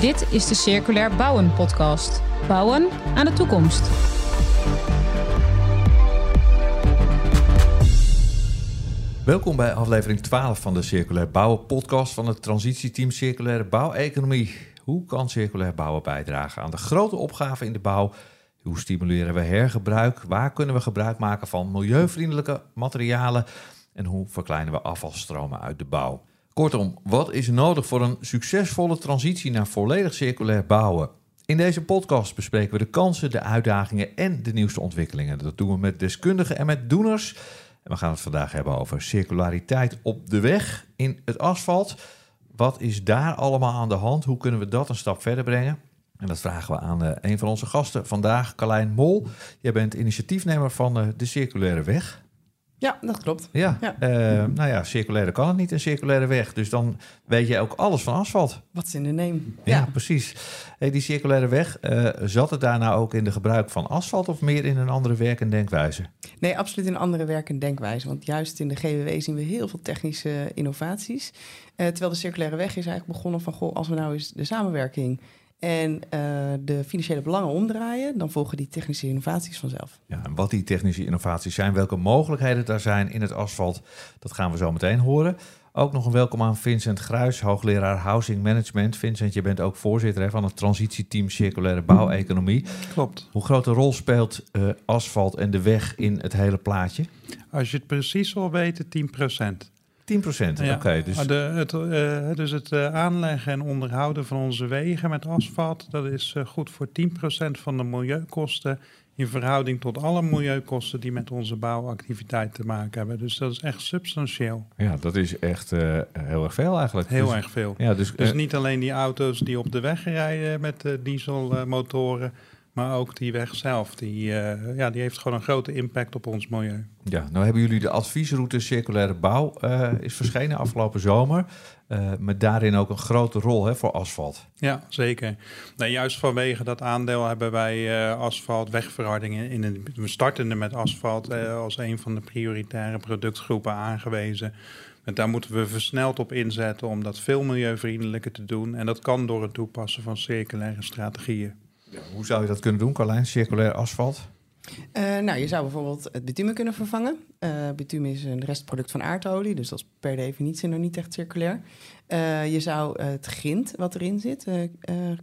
Dit is de Circulair Bouwen podcast. Bouwen aan de toekomst. Welkom bij aflevering 12 van de Circulair Bouwen podcast van het transitieteam Circulaire Bouweconomie. Hoe kan circulair bouwen bijdragen aan de grote opgave in de bouw? Hoe stimuleren we hergebruik? Waar kunnen we gebruik maken van milieuvriendelijke materialen? En hoe verkleinen we afvalstromen uit de bouw? Kortom, wat is nodig voor een succesvolle transitie naar volledig circulair bouwen? In deze podcast bespreken we de kansen, de uitdagingen en de nieuwste ontwikkelingen. Dat doen we met deskundigen en met doeners. En we gaan het vandaag hebben over circulariteit op de weg in het asfalt. Wat is daar allemaal aan de hand? Hoe kunnen we dat een stap verder brengen? En dat vragen we aan uh, een van onze gasten vandaag, Carlijn Mol. Jij bent initiatiefnemer van uh, de Circulaire Weg. Ja, dat klopt. Ja, ja. Uh, nou ja, circulaire kan het niet, een circulaire weg. Dus dan weet je ook alles van asfalt. Wat is in de neem. Ja, ja. precies. Hey, die circulaire weg, uh, zat het daar nou ook in de gebruik van asfalt of meer in een andere werk- en denkwijze? Nee, absoluut in een andere werk- en denkwijze. Want juist in de GWW zien we heel veel technische innovaties. Uh, terwijl de circulaire weg is eigenlijk begonnen van, goh, als we nou eens de samenwerking en uh, de financiële belangen omdraaien, dan volgen die technische innovaties vanzelf. Ja, en wat die technische innovaties zijn, welke mogelijkheden daar zijn in het asfalt, dat gaan we zo meteen horen. Ook nog een welkom aan Vincent Gruis, hoogleraar Housing Management. Vincent, je bent ook voorzitter hè, van het transitieteam Circulaire Bouweconomie. Klopt. Hoe grote rol speelt uh, asfalt en de weg in het hele plaatje? Als je het precies wil weten, 10 procent. 10 procent, ja. oké. Okay, dus de, het, uh, dus het uh, aanleggen en onderhouden van onze wegen met asfalt, dat is uh, goed voor 10 procent van de milieukosten in verhouding tot alle milieukosten die met onze bouwactiviteit te maken hebben. Dus dat is echt substantieel. Ja, dat is echt heel erg veel eigenlijk. Heel dus, erg veel. Ja, dus, dus niet alleen die auto's die op de weg rijden met dieselmotoren, maar ook die weg zelf, die, uh, ja, die heeft gewoon een grote impact op ons milieu. Ja, nou hebben jullie de adviesroute Circulaire Bouw, uh, is verschenen afgelopen zomer. Uh, met daarin ook een grote rol hè, voor asfalt. Ja, zeker. Nou, juist vanwege dat aandeel hebben wij asfalt, wegverharding in een, we startende met asfalt als een van de prioritaire productgroepen aangewezen. En daar moeten we versneld op inzetten om dat veel milieuvriendelijker te doen. En dat kan door het toepassen van circulaire strategieën. Hoe zou je dat kunnen doen, Carlijn? Circulair asfalt? Uh, nou, je zou bijvoorbeeld het bitumen kunnen vervangen. Uh, bitumen is een restproduct van aardolie, dus dat is per definitie nog niet echt circulair. Uh, je zou het grind wat erin zit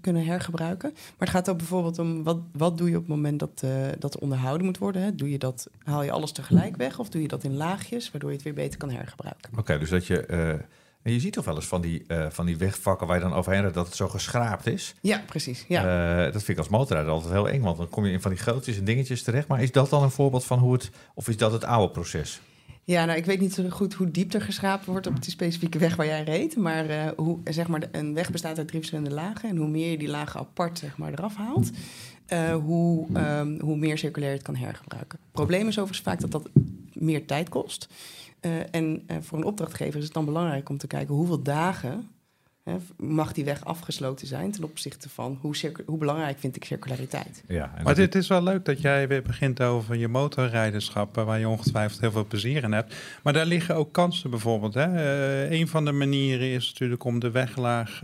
kunnen hergebruiken. Maar het gaat ook bijvoorbeeld om wat, wat doe je op het moment dat, dat onderhouden moet worden. Hè? Doe je dat, haal je alles tegelijk weg of doe je dat in laagjes, waardoor je het weer beter kan hergebruiken? Oké, okay, dus dat je je ziet toch wel eens van die, uh, van die wegvakken waar je dan overheen rijdt dat het zo geschraapt is. Ja, precies. Ja. Uh, dat vind ik als motorrijder altijd heel eng, want dan kom je in van die grootjes en dingetjes terecht. Maar is dat dan een voorbeeld van hoe het, of is dat het oude proces? Ja, nou, ik weet niet zo goed hoe diep er geschraapt wordt op die specifieke weg waar jij reed. Maar, uh, hoe, zeg maar een weg bestaat uit drie verschillende lagen. En hoe meer je die lagen apart zeg maar, eraf haalt, hoe, um, hoe meer circulair je het kan hergebruiken. Het probleem is overigens vaak dat dat meer tijd kost. Uh, en uh, voor een opdrachtgever is het dan belangrijk om te kijken hoeveel dagen hè, mag die weg afgesloten zijn ten opzichte van hoe, hoe belangrijk vind ik circulariteit. Ja, maar het is wel leuk dat jij weer begint over je motorrijderschap, waar je ongetwijfeld heel veel plezier in hebt. Maar daar liggen ook kansen bijvoorbeeld. Hè. Uh, een van de manieren is natuurlijk om de weglaag,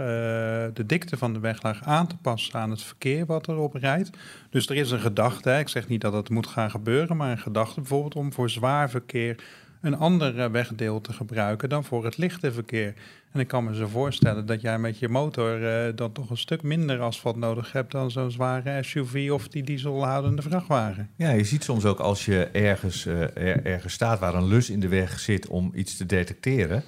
de dikte van de weglaag aan te passen aan het verkeer wat erop rijdt. Dus er is een gedachte, hè. ik zeg niet dat het moet gaan gebeuren, maar een gedachte bijvoorbeeld om voor zwaar verkeer een ander wegdeel te gebruiken dan voor het lichte verkeer. En ik kan me zo voorstellen dat jij met je motor uh, dan toch een stuk minder asfalt nodig hebt dan zo'n zware SUV of die dieselhoudende vrachtwagen. Ja, je ziet soms ook als je ergens, er, ergens staat waar een lus in de weg zit om iets te detecteren.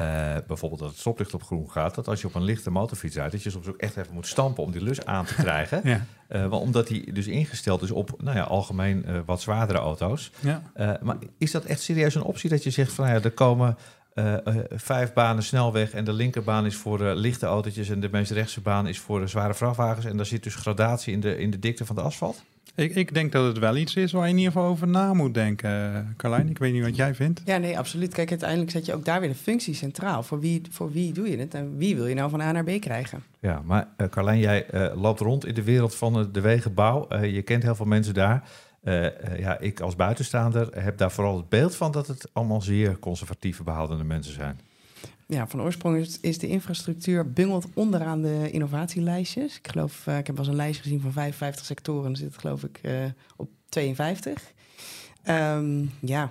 Uh, bijvoorbeeld dat het stoplicht op groen gaat, dat als je op een lichte motorfiets rijdt, dat je soms ook echt even moet stampen om die lus aan te krijgen. ja. uh, omdat die dus ingesteld is op nou ja, algemeen uh, wat zwaardere auto's. Ja. maar is dat echt serieus een optie dat je zegt van nou ja, er komen vijf banen snelweg en de linkerbaan is voor lichte autootjes en de meest rechtse baan is voor zware vrachtwagens en daar zit dus gradatie in de, in de dikte van de asfalt? Ik, ik, denk dat het wel iets is waar je in ieder geval over na moet denken, Carlijn. Ik weet niet wat jij vindt. Ja, nee, absoluut. Kijk, uiteindelijk zet je ook daar weer de functie centraal. Voor wie, voor wie doe je het en wie wil je nou van A naar B krijgen? Ja, maar uh, Carlijn, jij uh, loopt rond in de wereld van de wegenbouw. Uh, je kent heel veel mensen daar. ja, ik als buitenstaander heb daar vooral het beeld van dat het allemaal zeer conservatieve behoudende mensen zijn. Ja, van oorsprong is, is de infrastructuur bungelt onderaan de innovatielijstjes. Ik geloof, uh, ik heb wel eens een lijst gezien van 55 sectoren. Dan zit het geloof ik uh, op 52. Um, ja,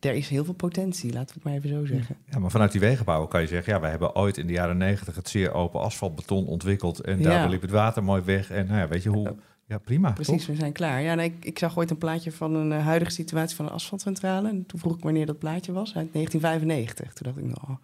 er is heel veel potentie, laten we het maar even zo zeggen. Ja, maar vanuit die wegenbouw kan je zeggen... ja, wij hebben ooit in de jaren 90 het zeer open asfaltbeton ontwikkeld... en daar liep het water mooi weg. En nou ja, weet je hoe... Ja, prima. Precies, we zijn klaar. Ja, nee, ik, ik, zag ooit een plaatje van een uh, huidige situatie van een asfaltcentrale. En toen vroeg ik wanneer dat plaatje was, uit 1995. Toen dacht ik, nou,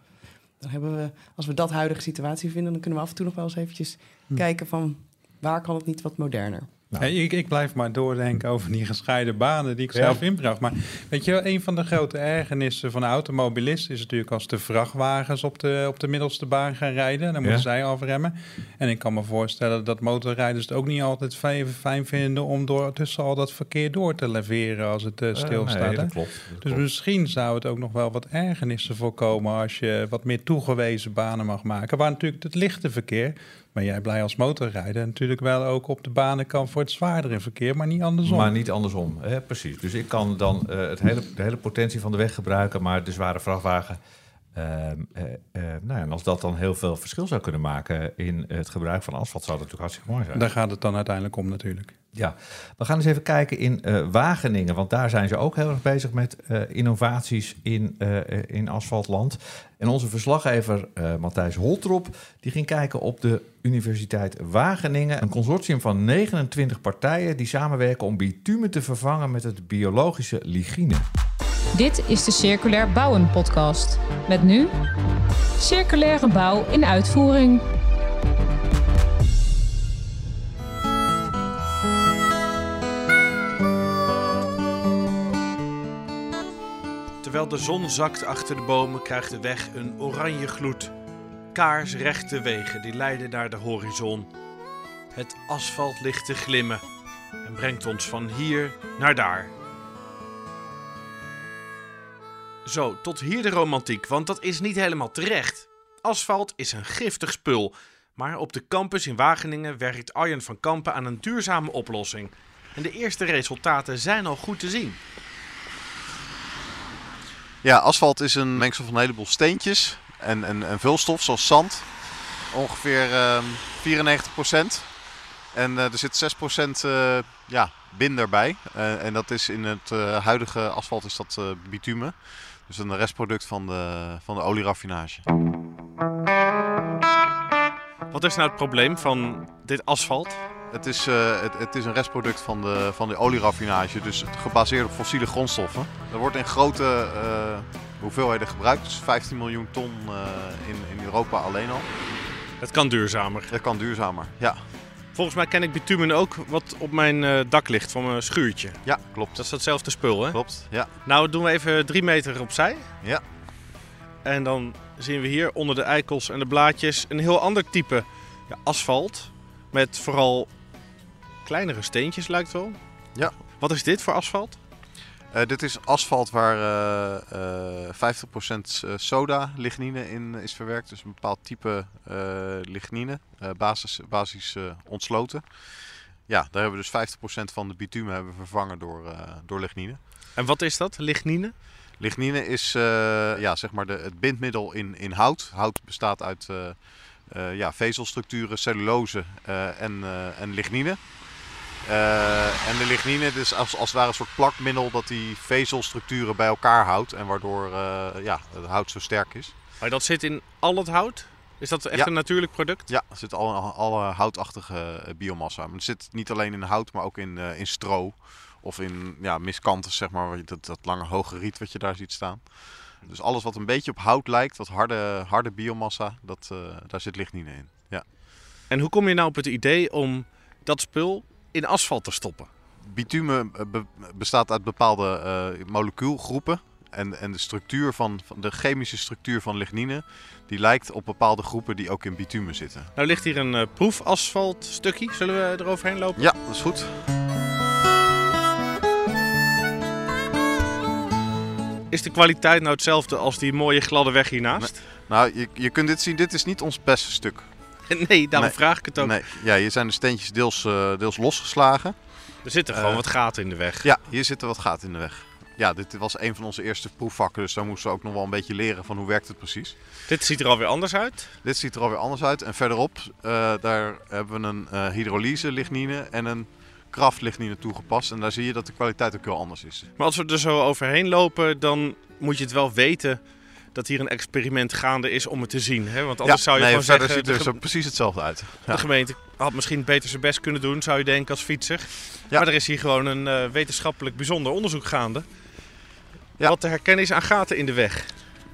dan hebben we, als we dat huidige situatie vinden, dan kunnen we af en toe nog wel eens eventjes hm. kijken van waar kan het niet wat moderner. Nou. ik, ik, blijf maar doordenken over die gescheiden banen die ik zelf inbracht. Maar weet je, een van de grote ergernissen van de automobilisten is natuurlijk als de vrachtwagens op de, op de middelste baan gaan rijden. Dan moeten zij afremmen. En ik kan me voorstellen dat motorrijders het ook niet altijd fijn, fijn vinden om door, tussen al dat verkeer door te leveren als het uh, stilstaat. Uh, nee, klopt, dus misschien zou het ook nog wel wat ergernissen voorkomen als je wat meer toegewezen banen mag maken. Waar natuurlijk het lichte verkeer maar jij blij als motorrijder natuurlijk wel ook op de banen kan voor het zwaardere verkeer, maar niet andersom. Maar niet andersom, hè? precies. Dus ik kan dan uh, het hele, de hele potentie van de weg gebruiken, maar de zware vrachtwagen Ehm, eh, eh, nou ja, en als dat dan heel veel verschil zou kunnen maken in het gebruik van asfalt, zou dat natuurlijk hartstikke mooi zijn. Daar gaat het dan uiteindelijk om natuurlijk. Ja, we gaan eens even kijken in uh, Wageningen, want daar zijn ze ook heel erg bezig met innovaties in, in asfaltland. En onze verslaggever Matthijs Holtrop, die ging kijken op de Universiteit Wageningen. Een consortium van 29 partijen die samenwerken om bitumen te vervangen met het biologische ligine. Dit is de Circulair Bouwen podcast. Met nu circulaire bouw in uitvoering. Terwijl de zon zakt achter de bomen, krijgt de weg een oranje gloed. Kaarsrechte wegen die leiden naar de horizon. Het asfalt ligt te glimmen en brengt ons van hier naar daar. Zo, tot hier de romantiek, want dat is niet helemaal terecht. Asfalt is een giftig spul. Maar op de campus in Wageningen werkt Arjen van Kampen aan een duurzame oplossing. En de eerste resultaten zijn al goed te zien. Ja, asfalt is een mengsel van een heleboel steentjes en, en, en vulstof, zoals zand. Ongeveer uh, 94% En uh, er zit 6% uh, ja, binder. Uh, en dat is in het huidige asfalt is dat bitumen. Dus een restproduct van de, van de olieraffinage. Wat is nou het probleem van dit asfalt? Het is, uh, het, het, is een restproduct van de, van de olieraffinage, dus gebaseerd op fossiele grondstoffen. Er wordt in grote uh, hoeveelheden gebruikt, dus 15 miljoen ton uh, in, in Europa alleen al. Het kan duurzamer. Het kan duurzamer, ja. Volgens mij ken ik bitumen ook wat op mijn dak ligt van mijn schuurtje. Ja, klopt. Dat is hetzelfde spul, hè? Klopt, ja. Nou, doen we even drie meter opzij. Ja. En dan zien we hier onder de eikels en de blaadjes een heel ander type ja, asfalt. Met vooral kleinere steentjes, lijkt wel. Ja. Wat is dit voor asfalt? Uh, dit is asfalt waar uh, uh, 50% soda lignine in is verwerkt. Dus een bepaald type lignine, basis, basis ontsloten. Ja, daar hebben we dus 50% van de bitumen hebben vervangen door, door lignine. En wat is dat, lignine? Lignine is ja, zeg maar de, het bindmiddel in, in hout. Hout bestaat uit ja, vezelstructuren, cellulose en, en lignine. Uh, en de lignine is als, als het ware een soort plakmiddel dat die vezelstructuren bij elkaar houdt. En waardoor uh, ja, het hout zo sterk is. Maar dat zit in al het hout? Is dat echt een natuurlijk product? Ja, er zit alle, alle houtachtige eh, biomassa. Maar het zit niet alleen in hout, maar ook in, in stro. Of in ja, miskantes, zeg maar, dat, dat lange hoge riet wat je daar ziet staan. Dus alles wat een beetje op hout lijkt, wat harde, harde biomassa, dat, uh, daar zit lignine in. Ja. En hoe kom je nou op het idee om dat spul in asfalt te stoppen? Bitumen eh, bestaat uit bepaalde uh, molecuulgroepen. En, en de structuur van, van, de chemische structuur van lignine, die lijkt op bepaalde groepen die ook in bitumen zitten. Nou ligt hier een uh, proefasfaltstukje. Zullen we eroverheen lopen? Ja, dat is goed. Is de kwaliteit nou hetzelfde als die mooie gladde weg hiernaast? Nou, je, je kunt dit zien. Dit is niet ons beste stuk. nee, daarom vraag ik het ook. Nee. Ja, hier zijn de steentjes deels, uh, deels losgeslagen. Er zitten gewoon uh, wat gaten in de weg. Ja, hier zitten wat gaten in de weg. ja, dit was een van onze eerste proefvakken. Dus daar moesten we ook nog wel een beetje leren van hoe werkt het precies. Dit ziet er alweer anders uit. Dit ziet er alweer anders uit. En verderop, uh, daar hebben we een hydrolyse lignine en een krachtlignine toegepast. En daar zie je dat de kwaliteit ook heel anders is. Maar als we er zo overheen lopen, dan moet je het wel weten dat hier een experiment gaande is om het te zien. Hè? Want anders zou je nee, gewoon zeggen... ziet er zo precies hetzelfde uit. Ja. De gemeente had misschien beter zijn best kunnen doen, zou je denken, als fietser. Ja. Maar er is hier gewoon een uh, wetenschappelijk bijzonder onderzoek gaande. Ja. Wat te herkennen is aan gaten in de weg.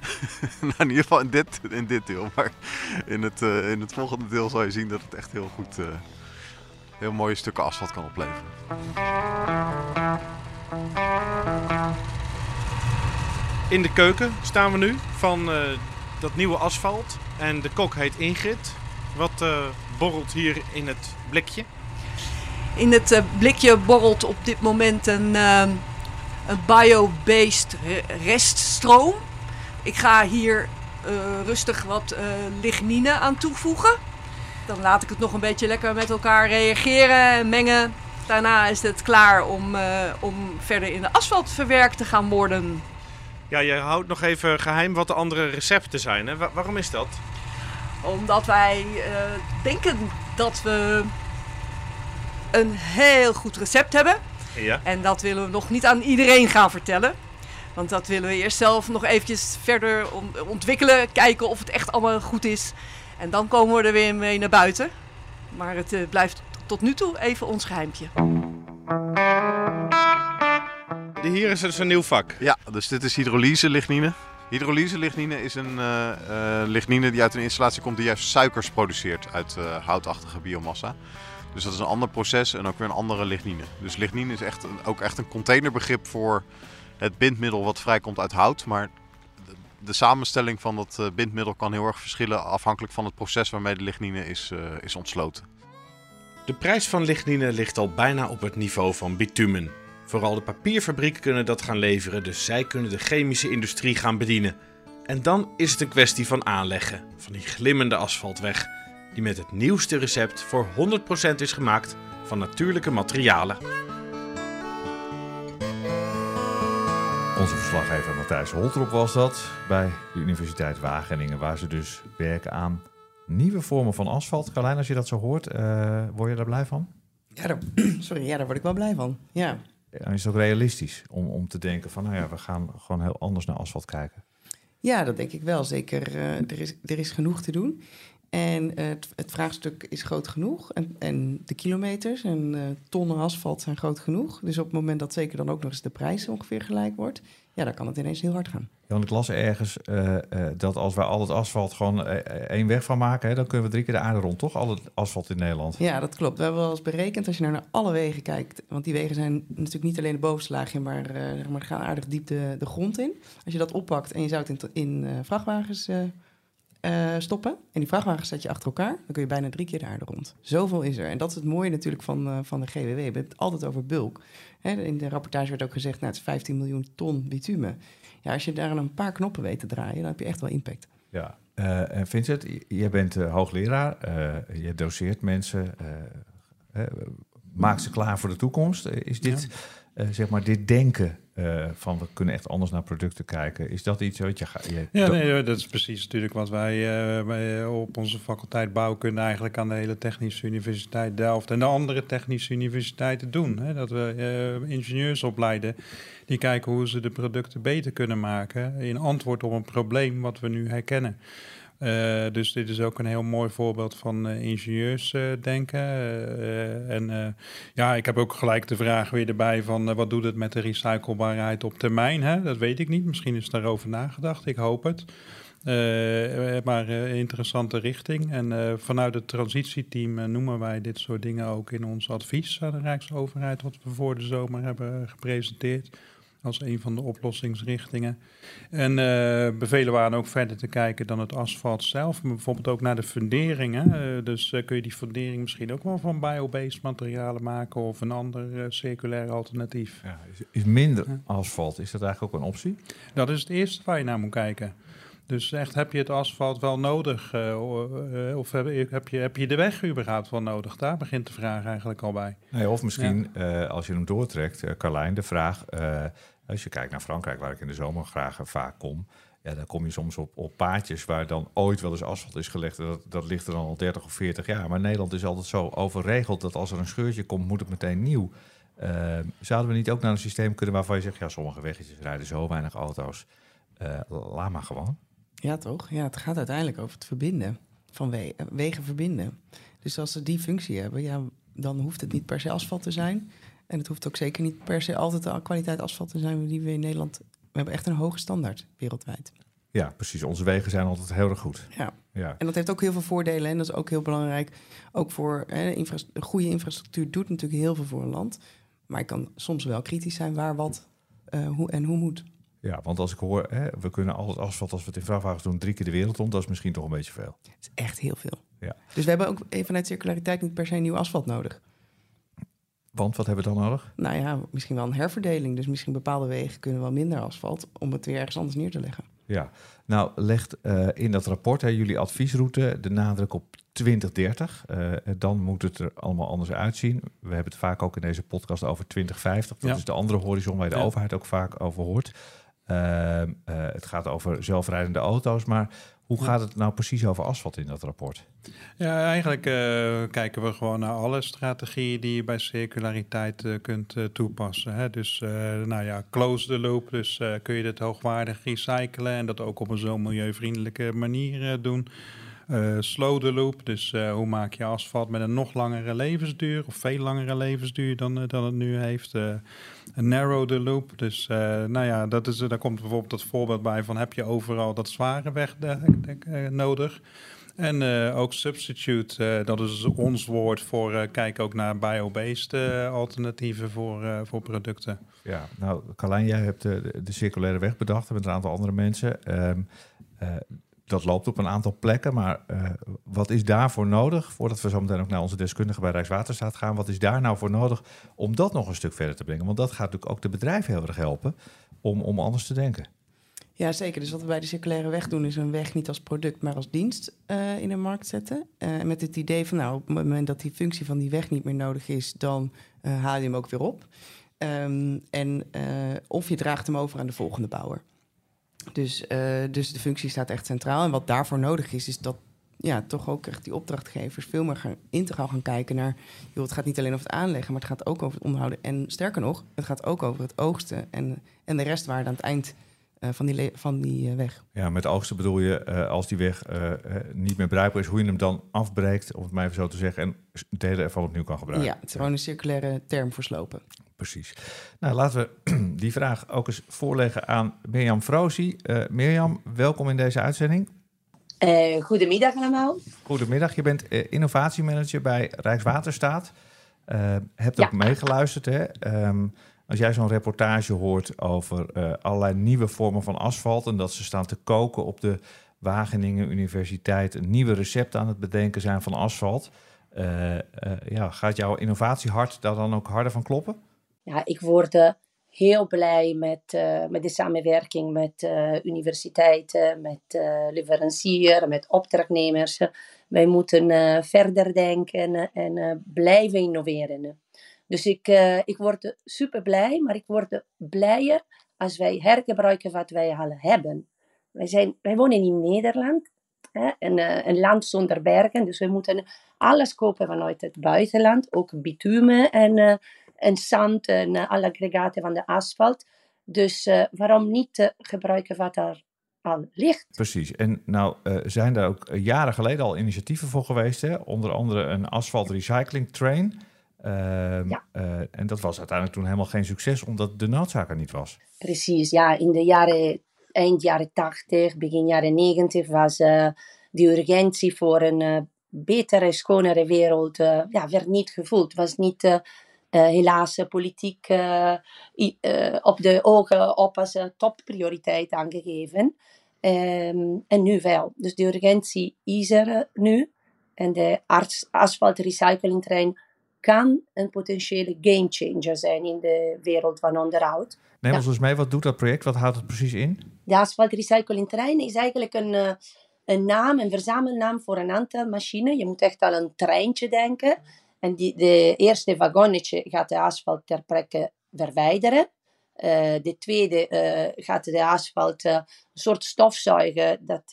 nou, in ieder geval in dit, in dit deel. Maar in het, uh, in het volgende deel zal je zien dat het echt heel goed... Uh, heel mooie stukken asfalt kan opleveren. In de keuken staan we nu van uh, dat nieuwe asfalt. En de kok heet Ingrid. Wat uh, borrelt hier in het blikje? In het uh, blikje borrelt op dit moment een, een bio-based reststroom. Ik ga hier rustig wat lignine aan toevoegen. Dan laat ik het nog een beetje lekker met elkaar reageren en mengen. Daarna is het klaar om, om verder in de asfalt verwerkt te gaan worden. Ja, je houdt nog even geheim wat de andere recepten zijn. Hè? waarom is dat? Omdat wij uh, denken dat we een heel goed recept hebben. Ja. En dat willen we nog niet aan iedereen gaan vertellen. Want dat willen we eerst zelf nog eventjes verder ontwikkelen. Kijken of het echt allemaal goed is. En dan komen we er weer mee naar buiten. Maar het uh, blijft tot nu toe even ons geheimpje. Hier is dus een nieuw vak. Ja, dus dit is hydrolyse lignine. Hydrolyse lignine is een uh, uh, lignine die uit een installatie komt die juist suikers produceert uit uh, houtachtige biomassa. Dus dat is een ander proces en ook weer een andere lignine. Dus lignine is echt een, ook echt een containerbegrip voor het bindmiddel wat vrijkomt uit hout. Maar de, de samenstelling van dat bindmiddel kan heel erg verschillen afhankelijk van het proces waarmee de lignine is, is ontsloten. De prijs van lignine ligt al bijna op het niveau van bitumen. Vooral de papierfabrieken kunnen dat gaan leveren, dus zij kunnen de chemische industrie gaan bedienen. En dan is het een kwestie van aanleggen van die glimmende asfaltweg, die met het nieuwste recept voor 100% is gemaakt van natuurlijke materialen. Onze verslaggever Matthijs Holtrop was dat bij de Universiteit Wageningen, waar ze dus werken aan nieuwe vormen van asfalt. Carlijn, als je dat zo hoort, uh, word je daar blij van? Ja, daar, sorry, ja, daar word ik wel blij van. Ja. En is het ook realistisch om, om te denken van, nou ja, we gaan gewoon heel anders naar asfalt kijken? Ja, dat denk ik wel. Zeker, uh, er, is, er is genoeg te doen. En uh, het, het, vraagstuk is groot genoeg. En, en de kilometers en uh, tonnen asfalt zijn groot genoeg. Dus op het moment dat zeker dan ook nog eens de prijs ongeveer gelijk wordt... ja, dan kan het ineens heel hard gaan. Ja, want ik las ergens uh, dat als wij al het asfalt gewoon één weg van maken... Hè, dan kunnen we drie keer de aarde rond, toch? Al het asfalt in Nederland. Ja, dat klopt. We hebben wel eens berekend, als je nou naar alle wegen kijkt... want die wegen zijn natuurlijk niet alleen de bovenste laagje... maar, zeg maar gaan aardig diep de, de grond in. Als je dat oppakt en je zou het in, in vrachtwagens... Uh, stoppen. En die vrachtwagens zet je achter elkaar. Dan kun je bijna drie keer de aarde rond. Zoveel is er. En dat is het mooie natuurlijk van, uh, van de GWW. We hebben het altijd over bulk. Hè, in de rapportage werd ook gezegd, nou, het is 15 miljoen ton bitumen. Ja, als je daar een paar knoppen weet te draaien, dan heb je echt wel impact. Ja, uh, en Vincent, jij bent hoogleraar. je doseert mensen. maakt ze klaar voor de toekomst. is dit, ja. zeg maar, dit denken uh, van we kunnen echt anders naar producten kijken. Is dat iets wat je gaat... Ja, nee, dat is precies natuurlijk wat wij, uh, wij op onze faculteit bouwkunde eigenlijk aan de hele Technische Universiteit Delft en de andere technische universiteiten doen. Hè? Dat we uh, ingenieurs opleiden die kijken hoe ze de producten beter kunnen maken in antwoord op een probleem wat we nu herkennen. Uh, dus dit is ook een heel mooi voorbeeld van uh, ingenieursdenken. Uh, en ja, ik heb ook gelijk de vraag weer erbij van wat doet het met de recyclebaarheid op termijn? Hè? Dat weet ik niet. Misschien is daarover nagedacht. Ik hoop het. maar interessante richting. En vanuit het transitieteam noemen wij dit soort dingen ook in ons advies aan de Rijksoverheid, wat we voor de zomer hebben gepresenteerd als een van de oplossingsrichtingen. En uh, bevelen we aan ook verder te kijken dan het asfalt zelf, maar bijvoorbeeld ook naar de funderingen. Uh, dus uh, kun je die fundering misschien ook wel van biobased materialen maken of een ander circulair alternatief. Ja, is, is, minder asfalt, is dat eigenlijk ook een optie? Dat is het eerste waar je naar moet kijken. Dus echt, heb je het asfalt wel nodig? Uh, uh, of heb, heb, je, heb je de weg überhaupt wel nodig? Daar begint de vraag eigenlijk al bij. Nee, of misschien, ja. als je hem doortrekt, Carlijn, de vraag... als je kijkt naar Frankrijk, waar ik in de zomer graag vaak kom... Ja, dan kom je soms op, op paadjes waar dan ooit wel eens asfalt is gelegd. Dat, dat ligt er dan al 30 of 40 jaar. Maar Nederland is altijd zo overregeld dat als er een scheurtje komt, moet het meteen nieuw. Uh, zouden we niet ook naar een systeem kunnen waarvan je zegt, ja, sommige weggetjes rijden zo weinig auto's. Uh, laat maar gewoon. Ja, toch? Ja, het gaat uiteindelijk over het verbinden van we wegen verbinden. Dus als ze die functie hebben, ja, dan hoeft het niet per se asfalt te zijn. En het hoeft ook zeker niet per se altijd de kwaliteit asfalt te zijn die we in Nederland we hebben echt een hoge standaard wereldwijd. Ja, precies. Onze wegen zijn altijd heel erg goed. Ja. ja. En dat heeft ook heel veel voordelen. En dat is ook heel belangrijk. Ook voor hè, infra goede infrastructuur doet natuurlijk heel veel voor een land. Maar ik kan soms wel kritisch zijn waar wat uh, hoe en hoe moet. Ja, want als ik hoor, hè, we kunnen al het asfalt als we het in vrachtwagens doen drie keer de wereld om, dat is misschien toch een beetje veel. Het is echt heel veel. Ja. Dus we hebben ook vanuit circulariteit niet per se nieuw asfalt nodig. Want wat hebben we dan nodig? Nou ja, misschien wel een herverdeling. Dus misschien bepaalde wegen kunnen wel minder asfalt om het weer ergens anders neer te leggen. Ja, nou legt uh, in dat rapport, hè, jullie adviesroute, de nadruk op 2030. Uh, dan moet het er allemaal anders uitzien. We hebben het vaak ook in deze podcast over 2050. Dat ja. is de andere horizon waar je de ja. overheid ook vaak over hoort. Uh, het gaat over zelfrijdende auto's, maar hoe gaat het nou precies over asfalt in dat rapport? Ja, eigenlijk uh, kijken we gewoon naar alle strategieën die je bij circulariteit uh, kunt uh, toepassen. Hè. Dus nou ja, close the loop, dus kun je dit hoogwaardig recyclen en dat ook op een zo milieuvriendelijke manier doen. Slow the loop, dus hoe maak je asfalt met een nog langere levensduur of veel langere levensduur dan, dan het nu heeft. narrow the loop, dus nou ja, dat is, daar komt bijvoorbeeld dat voorbeeld bij van heb je overal dat zware weg nodig. En ook substitute, dat is ons woord voor uh, kijk ook naar biobased alternatieven voor, voor producten. Ja, nou Carlijn, jij hebt de, de, circulaire weg bedacht met een aantal andere mensen. Um, dat loopt op een aantal plekken, maar wat is daarvoor nodig, voordat we zo meteen ook naar onze deskundigen bij Rijkswaterstaat gaan, wat is daar nou voor nodig om dat nog een stuk verder te brengen? Want dat gaat natuurlijk ook de bedrijven heel erg helpen om, om anders te denken. Ja, zeker. Dus wat we bij de circulaire weg doen, is een weg niet als product, maar als dienst uh, in de markt zetten. Uh, met het idee van, nou, op het moment dat die functie van die weg niet meer nodig is, dan haal je hem ook weer op. Um, en of je draagt hem over aan de volgende bouwer. Dus, dus de functie staat echt centraal. En wat daarvoor nodig is, is dat ja, toch ook echt die opdrachtgevers veel meer gaan integraal gaan kijken naar. Joh, het gaat niet alleen over het aanleggen, maar het gaat ook over het onderhouden. En sterker nog, het gaat ook over het oogsten en, en de restwaarde aan het eind uh, van die, van die uh, weg. Ja, met oogsten bedoel je uh, als die weg niet meer bruikbaar is, hoe je hem dan afbreekt, om het maar even zo te zeggen, en delen ervan opnieuw kan gebruiken. Ja, het is gewoon een circulaire term voor slopen. Precies. Nou, laten we die vraag ook eens voorleggen aan Mirjam Frozi. Mirjam, welkom in deze uitzending. goedemiddag allemaal. Goedemiddag, je bent innovatiemanager bij Rijkswaterstaat. hebt ook ja. meegeluisterd, hè? Um, als jij zo'n reportage hoort over allerlei nieuwe vormen van asfalt en dat ze staan te koken op de Wageningen Universiteit, een nieuwe recept aan het bedenken zijn van asfalt. Uh, uh, ja, gaat jouw innovatiehart daar dan ook harder van kloppen? Ja, ik word heel blij met, met de samenwerking met universiteiten, met leveranciers, met opdrachtnemers. Wij moeten verder denken en blijven innoveren. Dus ik, uh, ik word super blij, maar ik word blijer als wij hergebruiken wat wij al hebben. Wij, zijn, wij wonen in Nederland, hè, een, uh, een land zonder bergen, dus we moeten alles kopen vanuit het buitenland, ook bitumen en, uh, en zand en alle aggregaten van de asfalt. Dus waarom niet gebruiken wat er al ligt. Precies. En nou uh, zijn daar ook jaren geleden al initiatieven voor geweest. Hè? Onder andere een asfalt recycling train. Uh, ja. uh, en dat was uiteindelijk toen helemaal geen succes, omdat de noodzaak er niet was. Precies, ja. In de jaren, eind jaren 80, begin jaren 90 was uh, de urgentie voor een betere, schonere wereld ja, werd niet gevoeld. Was niet helaas politiek op de ogen op als topprioriteit aangegeven. Um, en nu wel. Dus de urgentie is er nu. En de asfalt recycling trein kan een potentiële gamechanger zijn in de wereld van onderhoud. Neem ons eens mee, wat doet dat project? Wat houdt het precies in? de asfaltrecyclingtrein is eigenlijk een, een naam, een verzamelnaam voor een aantal machines. Je moet echt aan een treintje denken. En die, de eerste wagonnetje gaat de asfalt ter plekke verwijderen. Uh, de tweede uh, gaat de asfalt uh, een soort stofzuigen. Dat,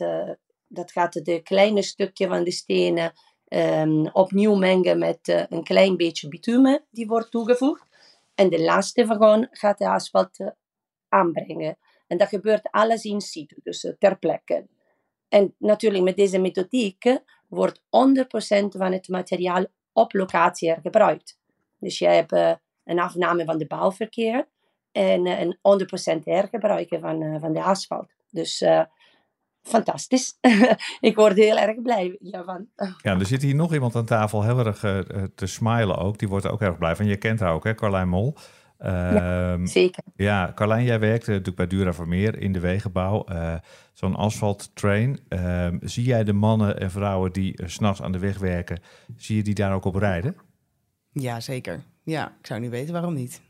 dat gaat de kleine stukje van de stenen um, opnieuw mengen met een klein beetje bitumen die wordt toegevoegd. En de laatste wagon gaat de asfalt aanbrengen. En dat gebeurt alles in situ, dus ter plekke. En natuurlijk met deze methodiek wordt 100% van het materiaal op locatie hergebruikt. Dus je hebt een afname van de bouwverkeer en uh, een 100% hergebruiken van, uh, van de asfalt. Dus fantastisch. ik word heel erg blij hiervan. Ja, er zit hier nog iemand aan tafel heel erg te smilen ook. Die wordt ook erg blij van. Je kent haar ook, hè, Carlijn Mol. Ja, ehm, zeker. Ja, Carlijn, jij werkt natuurlijk bij Dura Vermeer in de wegenbouw. Zo'n asfalttrain. Ehm, zie jij de mannen en vrouwen die s s'nachts aan de weg werken, zie je die daar ook op rijden? Ja, zeker. Ja, ik zou niet weten waarom niet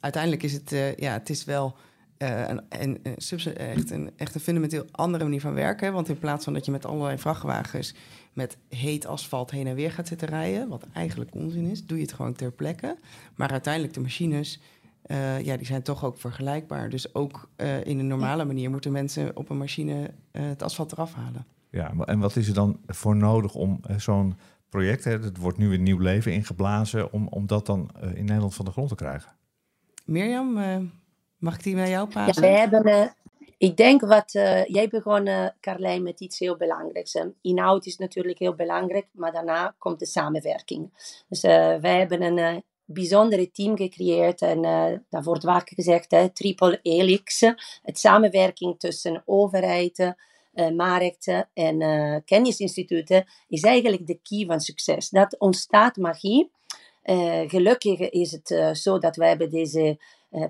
uiteindelijk is het, uh, ja, het is wel uh, een, een, een, echt, een, echt een fundamenteel andere manier van werken. Want in plaats van dat je met allerlei vrachtwagens met heet asfalt heen en weer gaat zitten rijden, wat eigenlijk onzin is, doe je het gewoon ter plekke. Maar uiteindelijk de machines, uh, ja, die zijn toch ook vergelijkbaar. Dus ook in een normale manier moeten mensen op een machine het asfalt eraf halen. Ja, en wat is er dan voor nodig om zo'n project, hè, het wordt nu een nieuw leven ingeblazen, om, om dat dan in Nederland van de grond te krijgen? Mirjam, uh, mag ik die bij jou passen? Ja, we hebben, uh, ik denk wat, uh, jij begon Carlijn met iets heel belangrijks. Inhoud is natuurlijk heel belangrijk, maar daarna komt de samenwerking. Dus wij hebben een bijzondere team gecreëerd en daar wordt vaak gezegd, hè, triple helix. Het samenwerking tussen overheid, markten en kennisinstituten is eigenlijk de key van succes. Dat ontstaat magie uh, gelukkig is het uh, zo dat wij hebben deze, uh,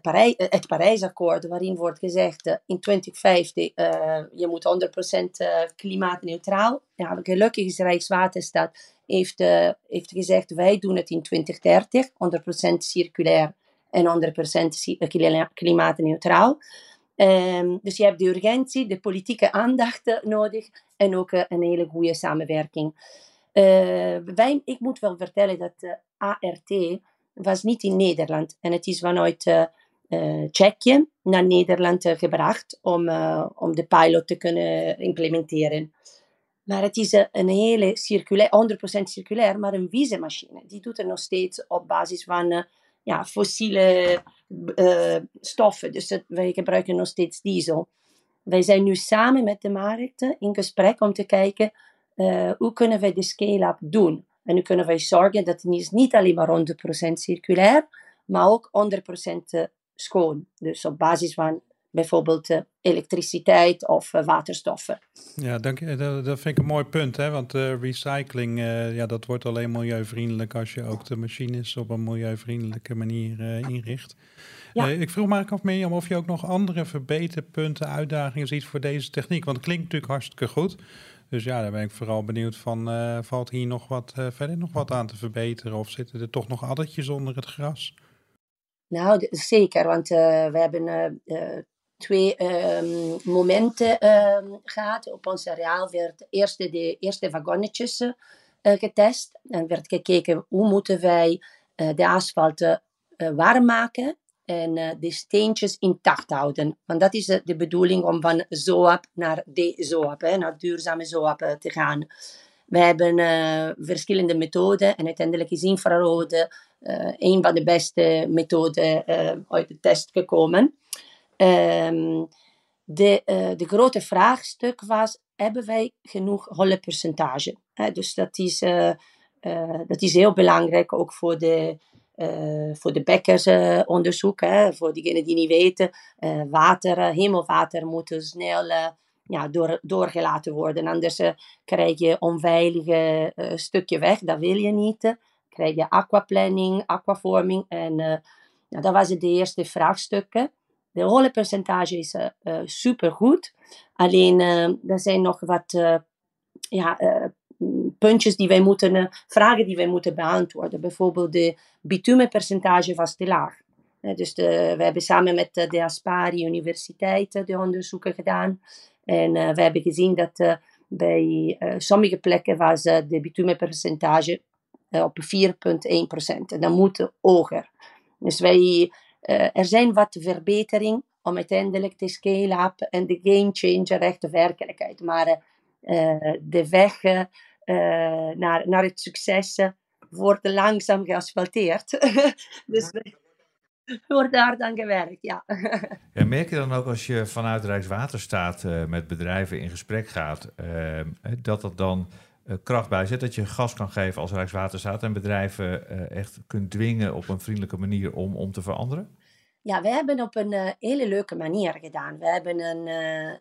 Parij, het Parijsakkoord, waarin wordt gezegd in 2050 je moet 100% klimaatneutraal. Ja, gelukkig is Rijkswaterstaat heeft, heeft gezegd wij doen het in 2030, 100% circulair en 100% klimaatneutraal. Um, dus je hebt de urgentie, de politieke aandacht nodig en ook een hele goede samenwerking. Wij, ik moet wel vertellen dat uh, ART was niet in Nederland en het is vanuit uh, Tsjechië naar Nederland gebracht om, om de pilot te kunnen implementeren. Maar het is een hele circulair, 100% circulair, maar een wiezenmachine. Die doet het nog steeds op basis van ja, fossiele stoffen. Dus het, wij gebruiken nog steeds diesel. Wij zijn nu samen met de markt in gesprek om te kijken uh, hoe kunnen wij de scale-up doen? En hoe kunnen wij zorgen dat het is niet alleen maar 100% circulair, maar ook 100% eh, schoon. Dus op basis van bijvoorbeeld uh, elektriciteit of uh, waterstoffen. Ja, dank je. Dat, dat, vind ik een mooi punt, hè? want uh, recycling, ja, dat wordt alleen milieuvriendelijk als je ook de machines op een milieuvriendelijke manier inricht. Ja. ik vroeg me af, Mirjam, of je ook nog andere verbeterpunten, uitdagingen ziet voor deze techniek, want het klinkt natuurlijk hartstikke goed. Dus ja, daar ben ik vooral benieuwd van, uh, valt hier nog wat, uh, verder nog wat aan te verbeteren? Of zitten er toch nog addertjes onder het gras? Nou, zeker, want uh, we hebben twee um, momenten um, gehad. Op ons areaal werd eerst de eerste wagonnetjes getest. En werd gekeken hoe moeten wij de asfalt warm maken en uh, de steentjes intact houden. Want dat is de bedoeling om van ZOAP naar de-ZOAP, naar duurzame ZOAP uh, te gaan. We hebben uh, verschillende methoden en uiteindelijk is infrarood een van de beste methoden uit de test gekomen. Um, de, de grote vraagstuk was, hebben wij genoeg hollepercentage? dus dat is, dat is heel belangrijk ook voor de uh, voor de bekkersonderzoek, uh, voor diegenen die niet weten, uh, water, hemelwater moet snel ja, door, doorgelaten worden. Anders krijg je onveilige stukje weg, dat wil je niet. krijg je aquaplanning, aquavorming en dat was het de eerste vraagstukken. De holenpercentage is super goed, alleen er zijn nog wat ja, puntjes die wij moeten, vragen die wij moeten beantwoorden. Bijvoorbeeld de bitumenpercentage was te laag. dus de, we hebben samen met de Aspari Universiteit de onderzoeken gedaan. En we hebben gezien dat bij sommige plekken was de bitumenpercentage op 4,1%. En dat moet hoger. Dus wij, er zijn wat verbeteringen om uiteindelijk te scale-up en de game changer echt de werkelijkheid. Maar de weg naar, naar het succes wordt langzaam geasfalteerd. dus wordt daar dan gewerkt, ja. Merk je dan ook als je vanuit Rijkswaterstaat uh, met bedrijven in gesprek gaat, uh, dat dat dan uh, kracht bij zit, dat je gas kan geven als Rijkswaterstaat en bedrijven echt kunt dwingen op een vriendelijke manier om, om te veranderen? Ja, we hebben op een hele leuke manier gedaan. We hebben een,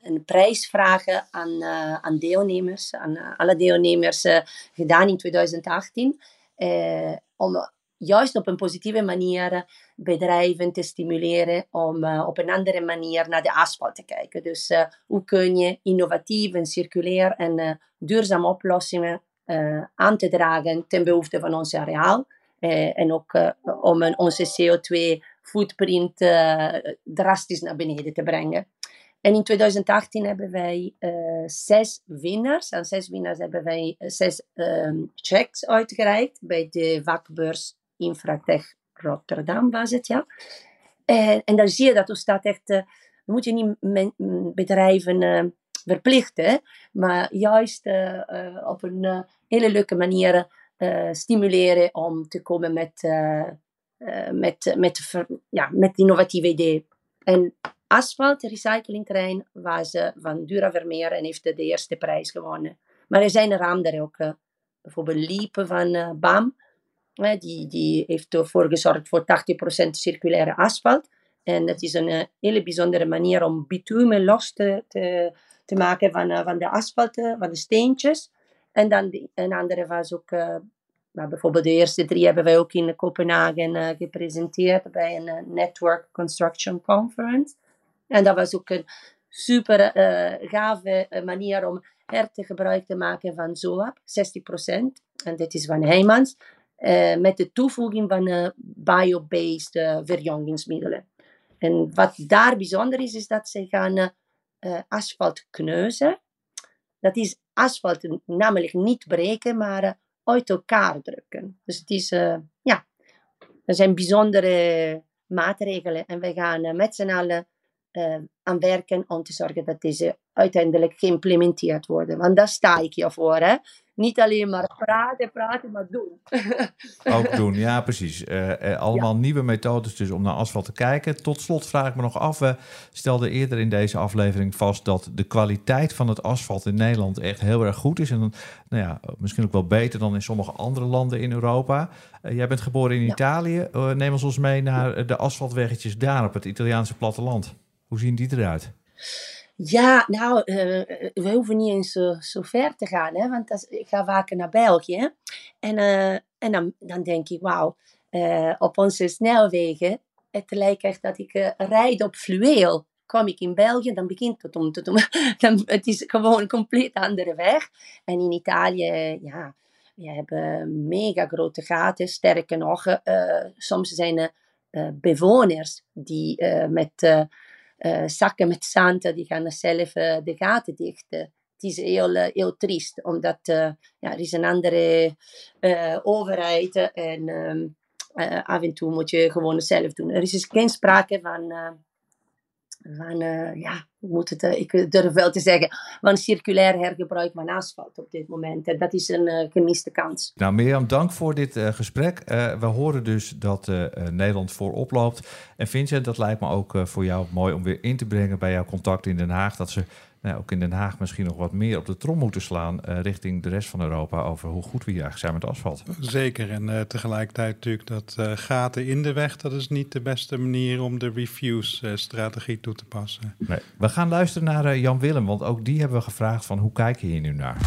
een prijs vragen aan, aan deelnemers, aan alle deelnemers gedaan in 2018 eh, om juist op een positieve manier bedrijven te stimuleren om uh, op een andere manier naar de asfalt te kijken. Dus uh, hoe kun je innovatief en circulair en uh, duurzame oplossingen aan te dragen ten behoefte van ons areaal. en ook om onze CO2-footprint drastisch naar beneden te brengen. En in 2018 hebben wij uh, zes winnaars. Aan zes winnaars hebben wij uh, zes um, checks uitgereikt bij de vakbeurs Infratech Rotterdam was het, ja. En, en dan zie je dat er staat echt, uh, moet je niet bedrijven verplichten, maar juist op een hele leuke manier stimuleren om te komen met, met, met, ja, met innovatieve ideeën. En asfalt recyclingtrein was uh, van Dura Vermeer en heeft de eerste prijs gewonnen. Maar er zijn er ook. Bijvoorbeeld Liepen van BAM. die, die heeft ervoor gezorgd voor 80% circulaire asfalt. En dat is een hele bijzondere manier om bitumen los te, te, maken van, van de asfalt, van de steentjes. En dan een andere was ook, nou, bijvoorbeeld de eerste drie hebben wij ook in Kopenhagen gepresenteerd bij een Network Construction Conference. En dat was ook een super uh, gave eh, manier om gebruik te maken van ZOAP, 60%. En dit is van Heijmans. Met de toevoeging van bio-based verjongingsmiddelen. En wat daar bijzonder is, is dat ze gaan asfalt kneuzen. Dat is asfalt namelijk niet breken, maar uit elkaar drukken. Dus het is, ja, dat zijn bijzondere maatregelen. En we gaan met z'n allen uh, aan werken om te zorgen dat deze uiteindelijk geïmplementeerd worden. Want daar sta ik je voor. Hè? Niet alleen maar praten, praten, maar doen. Ook doen, ja precies. Uh, uh, allemaal nieuwe methodes dus om naar asfalt te kijken. Tot slot vraag ik me nog af. We stelden eerder in deze aflevering vast dat de kwaliteit van het asfalt in Nederland echt heel erg goed is. En nou ja, misschien ook wel beter dan in sommige andere landen in Europa. Uh, jij bent geboren in ja. Italië. neem ons ons mee naar de asfaltweggetjes daar op het Italiaanse platteland. Hoe zien die eruit? Ja, nou, uh, we hoeven niet eens zo, zo ver te gaan, hè, want dat, ik ga vaker naar België. En, uh, en dan, dan denk ik, wauw, op onze snelwegen, het lijkt echt dat ik rijd op fluweel. Kom ik in België, dan begint het om te doen. dan, het is gewoon een compleet andere weg. En in Italië, ja, we hebben mega grote gaten. Sterker nog, soms zijn er bewoners die met zakken met zand, die gaan zelf uh, de gaten dichten. Het is heel, uh, heel triest, omdat ja, er is een andere overheid en um, af en toe moet je gewoon zelf doen. Er is dus geen sprake van van, uh, ja, moet het, uh, ik durf wel te zeggen, van circulair hergebruik van asfalt op dit moment. En dat is een uh, gemiste kans. Nou, Mirjam, dank voor dit gesprek. we horen dus dat Nederland voorop loopt. En Vincent, dat lijkt me ook voor jou mooi om weer in te brengen bij jouw contact in Den Haag. Dat ze nou, ook in Den Haag misschien nog wat meer op de trom moeten slaan uh, richting de rest van Europa over hoe goed we hier eigenlijk zijn met asfalt. Zeker. En uh, tegelijkertijd natuurlijk dat uh, gaten in de weg, dat is niet de beste manier om de refuse-strategie toe te passen. Nee. We gaan luisteren naar Jan Willem, want ook die hebben we gevraagd van hoe kijk je hier nu naar?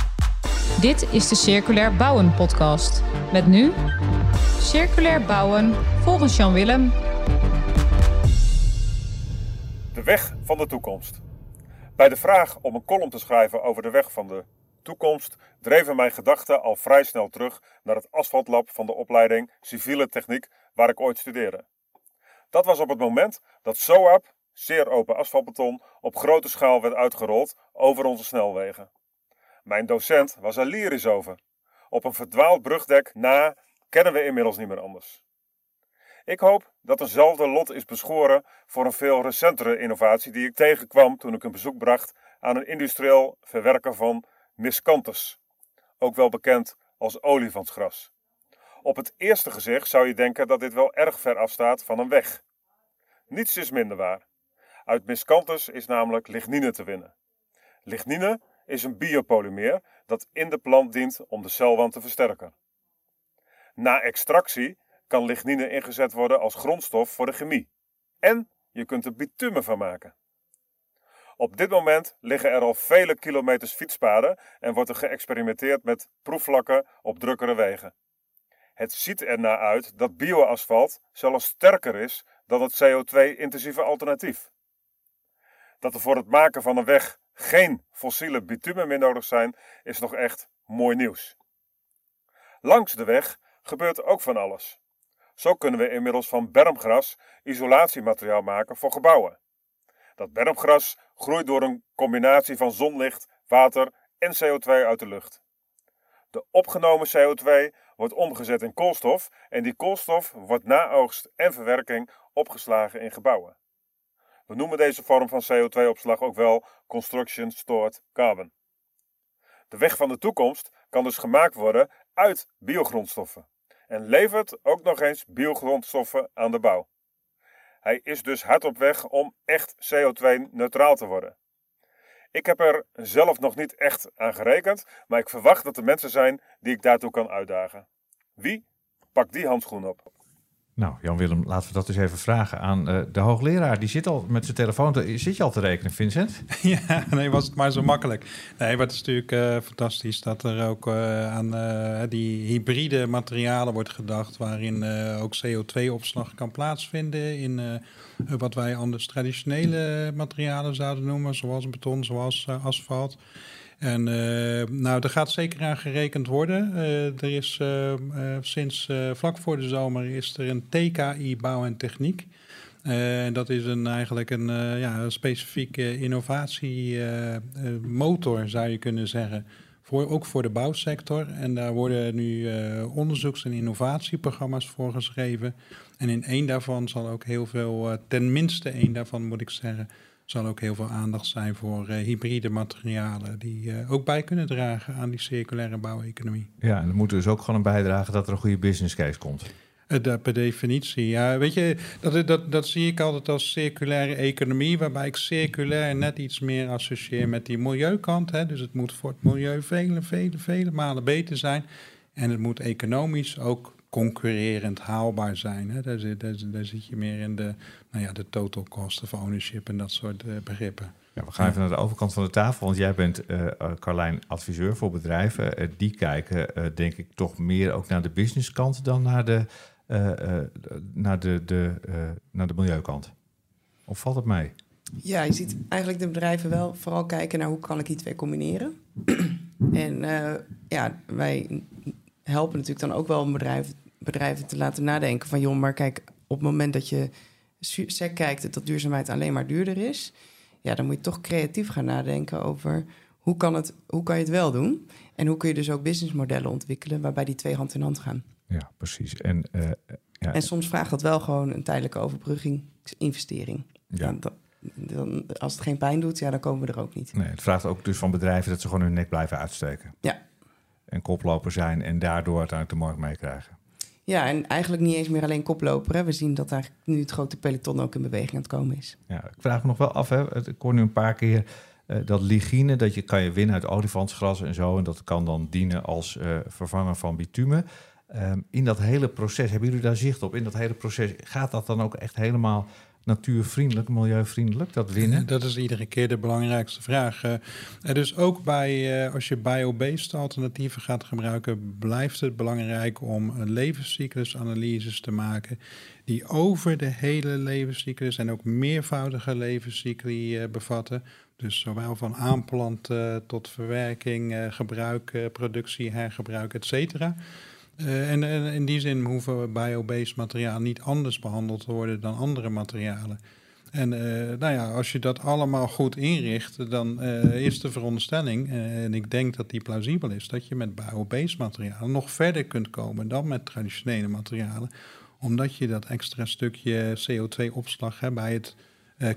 Dit is de Circulair Bouwen podcast. Met nu Circulair Bouwen volgens Jan Willem. De weg van de toekomst. Bij de vraag om een column te schrijven over de weg van de toekomst dreven mijn gedachten al vrij snel terug naar het asfaltlab van de opleiding Civiele Techniek waar ik ooit studeerde. Dat was op het moment dat SOAP, zeer open asfaltbeton, op grote schaal werd uitgerold over onze snelwegen. Mijn docent was er lyrisch over. Op een verdwaald brugdek na kennen we inmiddels niet meer anders. Ik hoop dat eenzelfde lot is beschoren voor een veel recentere innovatie die ik tegenkwam toen ik een bezoek bracht aan een industrieel verwerker van miscanthus, ook wel bekend als olifantsgras. Op het eerste gezicht zou je denken dat dit wel erg ver afstaat van een weg. Niets is minder waar. Uit miscanthus is namelijk lignine te winnen. Lignine is een biopolymeer dat in de plant dient om de celwand te versterken. Na extractie kan lignine ingezet worden als grondstof voor de chemie. En je kunt er bitumen van maken. Op dit moment liggen er al vele kilometers fietspaden en wordt er geëxperimenteerd met proefvlakken op drukkere wegen. Het ziet ernaar uit dat bioasfalt zelfs sterker is dan het CO2-intensieve alternatief. Dat er voor het maken van een weg geen fossiele bitumen meer nodig zijn, is nog echt mooi nieuws. Langs de weg gebeurt ook van alles. Zo kunnen we inmiddels van bermgras isolatiemateriaal maken voor gebouwen. Dat bermgras groeit door een combinatie van zonlicht, water en CO2 uit de lucht. De opgenomen CO2 wordt omgezet in koolstof en die koolstof wordt na oogst en verwerking opgeslagen in gebouwen. We noemen deze vorm van CO2-opslag ook wel Construction Stored Carbon. De weg van de toekomst kan dus gemaakt worden uit biogrondstoffen en levert ook nog eens biogrondstoffen aan de bouw. Hij is dus hard op weg om echt CO2-neutraal te worden. Ik heb er zelf nog niet echt aan gerekend, maar ik verwacht dat er mensen zijn die ik daartoe kan uitdagen. Wie? Pak die handschoen op. Nou, Jan-Willem, laten we dat eens even vragen aan uh, de hoogleraar. Die zit al met zijn telefoon. Te, zit je al te rekenen, Vincent? Ja, nee, was het maar zo makkelijk. Nee, maar het is natuurlijk uh, fantastisch dat er ook uh, aan die hybride materialen wordt gedacht... waarin ook CO2-opslag kan plaatsvinden in wat wij anders traditionele materialen zouden noemen... zoals beton, zoals asfalt... En uh, nou, er gaat zeker aan gerekend worden. Uh, er is uh, sinds vlak voor de zomer is er een TKI bouw en techniek. dat is een, eigenlijk een, ja, specifieke innovatiemotor, zou je kunnen zeggen. Voor, ook voor de bouwsector. En daar worden nu onderzoeks- en innovatieprogramma's voor geschreven. En in één daarvan zal ook heel veel, tenminste één daarvan moet ik zeggen, zal ook heel veel aandacht zijn voor uh, hybride materialen die uh, ook bij kunnen dragen aan die circulaire bouweconomie. Ja, en er moet dus ook gewoon een bijdrage dat er een goede business case komt. Uh, dat per definitie, ja. Weet je, dat, dat, dat zie ik altijd als circulaire economie, waarbij ik circulair net iets meer associeer met die milieukant. Hè. Dus het moet voor het milieu vele, vele, vele malen beter zijn. En het moet economisch ook concurrerend haalbaar zijn. Hè? Daar, zit, daar, zit je meer in de, nou ja, de total cost of ownership en dat soort uh, begrippen. Ja, we gaan even naar de overkant van de tafel, want jij bent, uh, Carlijn, adviseur voor bedrijven. Uh, die kijken, denk ik, toch meer ook naar de businesskant dan naar de, naar de, de, naar de milieukant. Of valt het mee? Ja, je ziet eigenlijk de bedrijven wel vooral kijken naar hoe kan ik die twee combineren. en ja, wij helpen natuurlijk dan ook wel bedrijven, bedrijven te laten nadenken van... joh, maar kijk, op het moment dat je SEC kijkt... dat duurzaamheid alleen maar duurder is... ja, dan moet je toch creatief gaan nadenken over... hoe kan, het, hoe kan je het wel doen? En hoe kun je dus ook businessmodellen ontwikkelen... waarbij die twee hand in hand gaan. Ja, precies. En, uh, ja. en soms vraagt dat wel gewoon een tijdelijke overbruggingsinvestering. Ja. Dan, dan, als het geen pijn doet, ja, dan komen we er ook niet. Nee, het vraagt ook dus van bedrijven dat ze gewoon hun nek blijven uitsteken. Ja, en koploper zijn en daardoor uiteindelijk de markt meekrijgen. Ja, en eigenlijk niet eens meer alleen koploper. Hè. We zien dat daar nu het grote peloton ook in beweging aan het komen is. Ja, ik vraag me nog wel af, hè. ik hoor nu een paar keer uh, dat ligine, dat je kan je winnen uit olifantsgras en zo. En dat kan dan dienen als uh, vervanger van bitumen. Um, in dat hele proces, hebben jullie daar zicht op? In dat hele proces, gaat dat dan ook echt helemaal natuurvriendelijk, milieuvriendelijk, dat winnen? Dat is iedere keer de belangrijkste vraag. Uh, dus ook bij, uh, als je biobased alternatieven gaat gebruiken, blijft het belangrijk om levenscyclusanalyses te maken die over de hele levenscyclus en ook meervoudige levenscycli bevatten. Dus zowel van aanplant tot verwerking, gebruik, productie, hergebruik, et cetera. Uh, en, in die zin hoeven biobased materialen niet anders behandeld te worden dan andere materialen. En uh, nou ja, als je dat allemaal goed inricht, dan uh, is de veronderstelling, en ik denk dat die plausibel is, dat je met biobased materialen nog verder kunt komen dan met traditionele materialen, omdat je dat extra stukje CO2-opslag bij het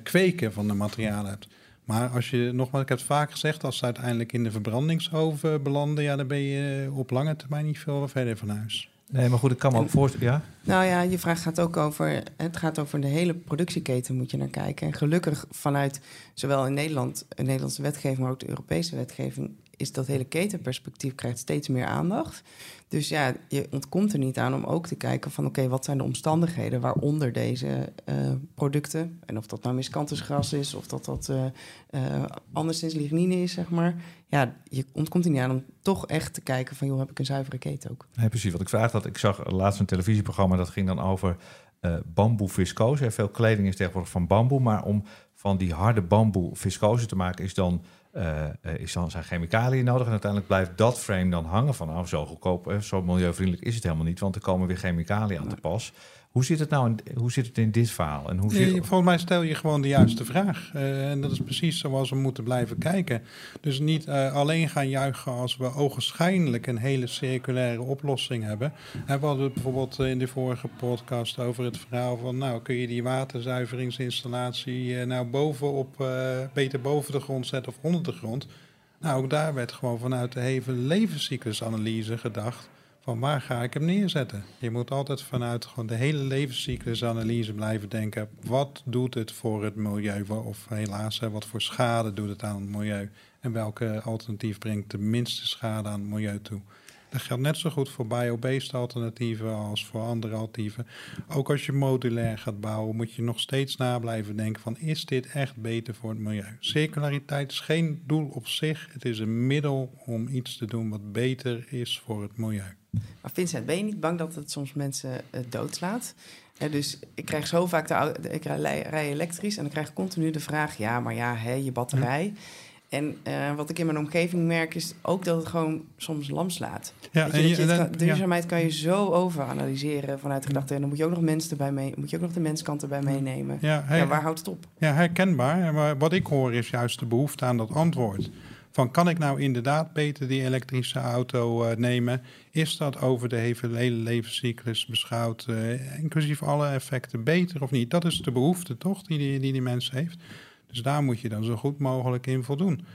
kweken van de materialen hebt. Maar als je, nogmaals, ik heb het vaak gezegd, als ze uiteindelijk in de verbrandingsoven belanden, ja, dan ben je op lange termijn niet veel verder van huis. Nee, maar goed, ik kan me ook voorstellen. Ja? Nou ja, je vraag gaat ook over. Het gaat over de hele productieketen, moet je naar kijken. En gelukkig vanuit zowel in Nederland, de Nederlandse wetgeving, maar ook de Europese wetgeving, is dat hele ketenperspectief krijgt steeds meer aandacht. Dus ja, je ontkomt er niet aan om ook te kijken van oké, wat zijn de omstandigheden waaronder deze uh, producten, en of dat nou miscanthusgras is, of dat dat uh, uh, anderszins lignine is, zeg maar. Ja, je ontkomt er niet aan om toch echt te kijken van joh, heb ik een zuivere keten ook. Nee, precies. Wat ik vraag dat, ik zag laatst een televisieprogramma dat ging dan over uh, bamboe viscose. Veel kleding is tegenwoordig van bamboe, maar om van die harde bamboe viscose te maken is dan is dan zijn chemicaliën nodig. En uiteindelijk blijft dat frame dan hangen van, nou, zo goedkoop, zo milieuvriendelijk is het helemaal niet, want er komen weer chemicaliën aan te pas. Hoe zit het nou in, hoe zit het in dit verhaal? En hoe zit... Volgens mij stel je gewoon de juiste vraag. Uh, en dat is precies zoals we moeten blijven kijken. Dus niet uh, alleen gaan juichen als we ogenschijnlijk een hele circulaire oplossing hebben. En we hadden het bijvoorbeeld in de vorige podcast over het verhaal van... nou, kun je die waterzuiveringsinstallatie uh, nou bovenop, beter boven de grond zetten of onder de grond? Nou, ook daar werd gewoon vanuit de hele levenscyclusanalyse gedacht van waar ga ik hem neerzetten? Je moet altijd vanuit gewoon de hele levenscyclusanalyse blijven denken. Wat doet het voor het milieu? Of helaas, wat voor schade doet het aan het milieu? En welke alternatief brengt de minste schade aan het milieu toe? Dat geldt net zo goed voor biobased alternatieven als voor andere alternatieven. Ook als je modulair gaat bouwen, moet je nog steeds na blijven denken van is dit echt beter voor het milieu? Circulariteit is geen doel op zich, het is een middel om iets te doen wat beter is voor het milieu. Maar Vincent, ben je niet bang dat het soms mensen uh, doodslaat? dus ik krijg zo vaak de ik rij, elektrisch en dan krijg ik continu de vraag: ja, maar ja, hè, je batterij. En uh, wat ik in mijn omgeving merk is ook dat het gewoon soms lam slaat. Ja, je, en je, je, kan, duurzaamheid kan je zo overanalyseren vanuit de gedachte. En dan moet je ook nog mensen erbij mee, moet je ook nog de menskant erbij meenemen. Ja, ja, waar houdt het op? Ja, herkenbaar. Maar wat ik hoor is juist de behoefte aan dat antwoord. Van kan ik nou inderdaad beter die elektrische auto uh, nemen? Is dat over de hele levenscyclus beschouwd, uh, inclusief alle effecten, beter of niet? Dat is de behoefte toch die die, die, die mens heeft. Dus daar moet je dan zo goed mogelijk in voldoen.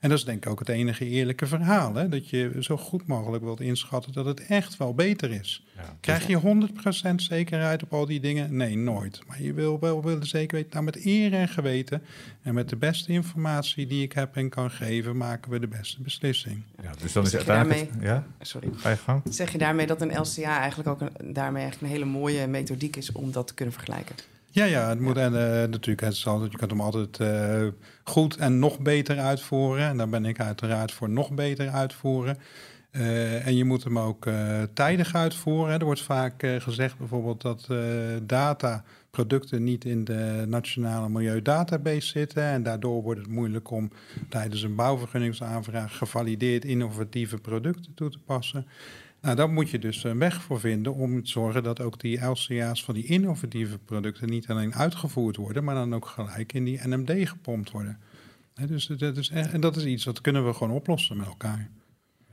En dat is denk ik ook het enige eerlijke verhaal. Hè? Dat je zo goed mogelijk wilt inschatten dat het echt wel beter is. Krijg je 100% zekerheid op al die dingen? Nee, nooit. Maar je wil wel willen zeker weten, nou met eer en geweten... en met de beste informatie die ik heb en kan geven... maken we de beste beslissing. Ja, dus dan is het uiteindelijk... ja? Sorry. Ga je gang. Zeg je daarmee dat een LCA eigenlijk ook een, daarmee eigenlijk een hele mooie methodiek is... om dat te kunnen vergelijken? Ja, ja, het moet en uh, natuurlijk, het altijd, je kunt hem altijd uh, goed en nog beter uitvoeren. En daar ben ik uiteraard voor nog beter uitvoeren. Uh, en je moet hem ook tijdig uitvoeren. Er wordt vaak gezegd bijvoorbeeld dat data, producten niet in de nationale milieudatabase zitten. En daardoor wordt het moeilijk om tijdens een bouwvergunningsaanvraag gevalideerd innovatieve producten toe te passen. Nou, daar moet je dus een weg voor vinden om te zorgen dat ook die LCA's van die innovatieve producten niet alleen uitgevoerd worden, maar dan ook gelijk in die NMD gepompt worden. dus dat is, en dat is iets dat kunnen we gewoon oplossen met elkaar.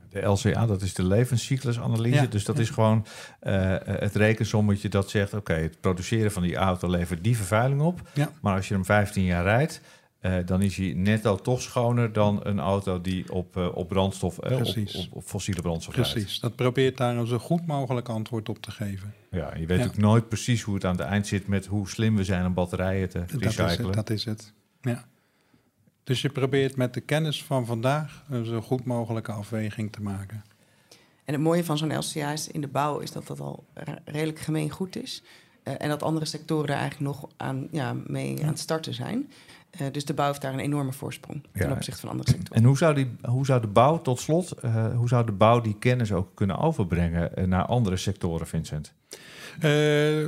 De LCA, dat is de levenscyclusanalyse. dus dat is gewoon uh, het rekensommetje dat zegt... oké, het produceren van die auto levert die vervuiling op. Ja. Maar als je hem 15 jaar rijdt... Uh, dan is hij netto toch schoner dan een auto die op, uh, op brandstof, uh, op, op, op, fossiele brandstof Precies, rijdt. dat probeert daar een zo goed mogelijk antwoord op te geven. Ja, je weet ja. ook nooit precies hoe het aan het eind zit met hoe slim we zijn om batterijen te recyclen. Dat is het, dat is het. ja. Dus je probeert met de kennis van vandaag een zo goed mogelijke afweging te maken. En het mooie van zo'n LCA is in de bouw is dat dat al redelijk gemeen goed is. en dat andere sectoren er eigenlijk nog aan, ja, mee aan het starten zijn. Uh, dus de bouw heeft daar een enorme voorsprong ten opzichte van andere sectoren. En hoe zou, die, hoe zou de bouw, tot slot, uh, hoe zou de bouw die kennis ook kunnen overbrengen uh, naar andere sectoren, Vincent?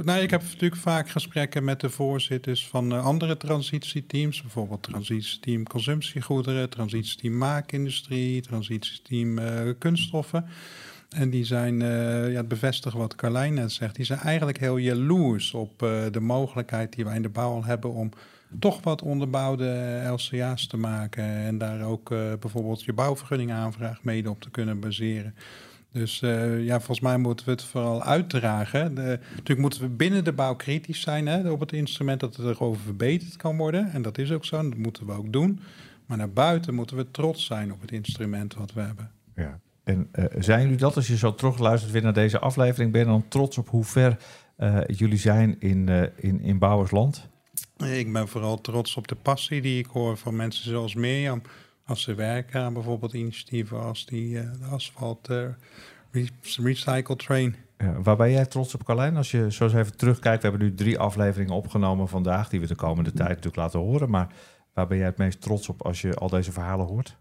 nou, ik heb natuurlijk vaak gesprekken met de voorzitters van andere transitieteams, bijvoorbeeld transitieteam consumptiegoederen, transitieteam maakindustrie, transitieteam kunststoffen. En die zijn, uh, ja, het bevestigen wat Carlijn net zegt, die zijn eigenlijk heel jaloers op uh, de mogelijkheid die wij in de bouw al hebben om toch wat onderbouwde LCA's te maken. En daar ook uh, bijvoorbeeld je bouwvergunning aanvraag mede op te kunnen baseren. Dus uh, ja, volgens mij moeten we het vooral uitdragen. De, natuurlijk moeten we binnen de bouw kritisch zijn hè, op het instrument dat het erover verbeterd kan worden. En dat is ook zo, dat moeten we ook doen. Maar naar buiten moeten we trots zijn op het instrument wat we hebben. Ja. En uh, zijn jullie dat, als je zo terugluistert weer naar deze aflevering, ben je dan trots op hoe ver jullie zijn in, in, in Bouwersland? Ik ben vooral trots op de passie die ik hoor van mensen zoals Mirjam. Als ze werken aan bijvoorbeeld initiatieven als die uh, de asfalt uh, recycle train. Ja, waar ben jij trots op, Carlijn? Als je zo eens even terugkijkt, we hebben nu drie afleveringen opgenomen vandaag, die we de komende tijd natuurlijk laten horen. Maar waar ben jij het meest trots op als je al deze verhalen hoort?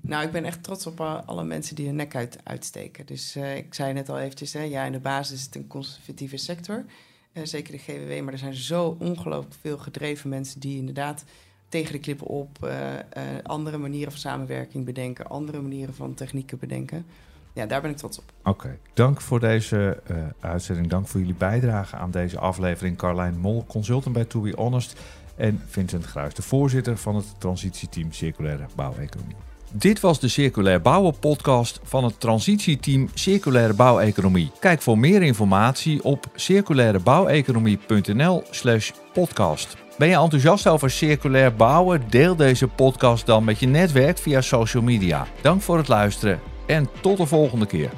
Nou, ik ben echt trots op alle mensen die hun nek uit, uitsteken. Dus uh, ik zei net al eventjes, hè, ja, in de basis is het een conservatieve sector. Uh, zeker de GWW, maar er zijn zo ongelooflijk veel gedreven mensen die inderdaad tegen de klippen op uh, andere manieren van samenwerking bedenken, andere manieren van technieken bedenken. Ja, daar ben ik trots op. Oké, dank voor deze uitzending. Dank voor jullie bijdrage aan deze aflevering. Carlijn Mol, consultant bij To Be Honest. En Vincent Gruijs, de voorzitter van het transitieteam Circulaire Bouweconomie. Dit was de Circulair Bouwen podcast van het transitieteam Circulaire Bouweconomie. Kijk voor meer informatie op circulairebouweconomie.nl/slash podcast. Ben je enthousiast over circulair bouwen? Deel deze podcast dan met je netwerk via social media. Dank voor het luisteren en tot de volgende keer.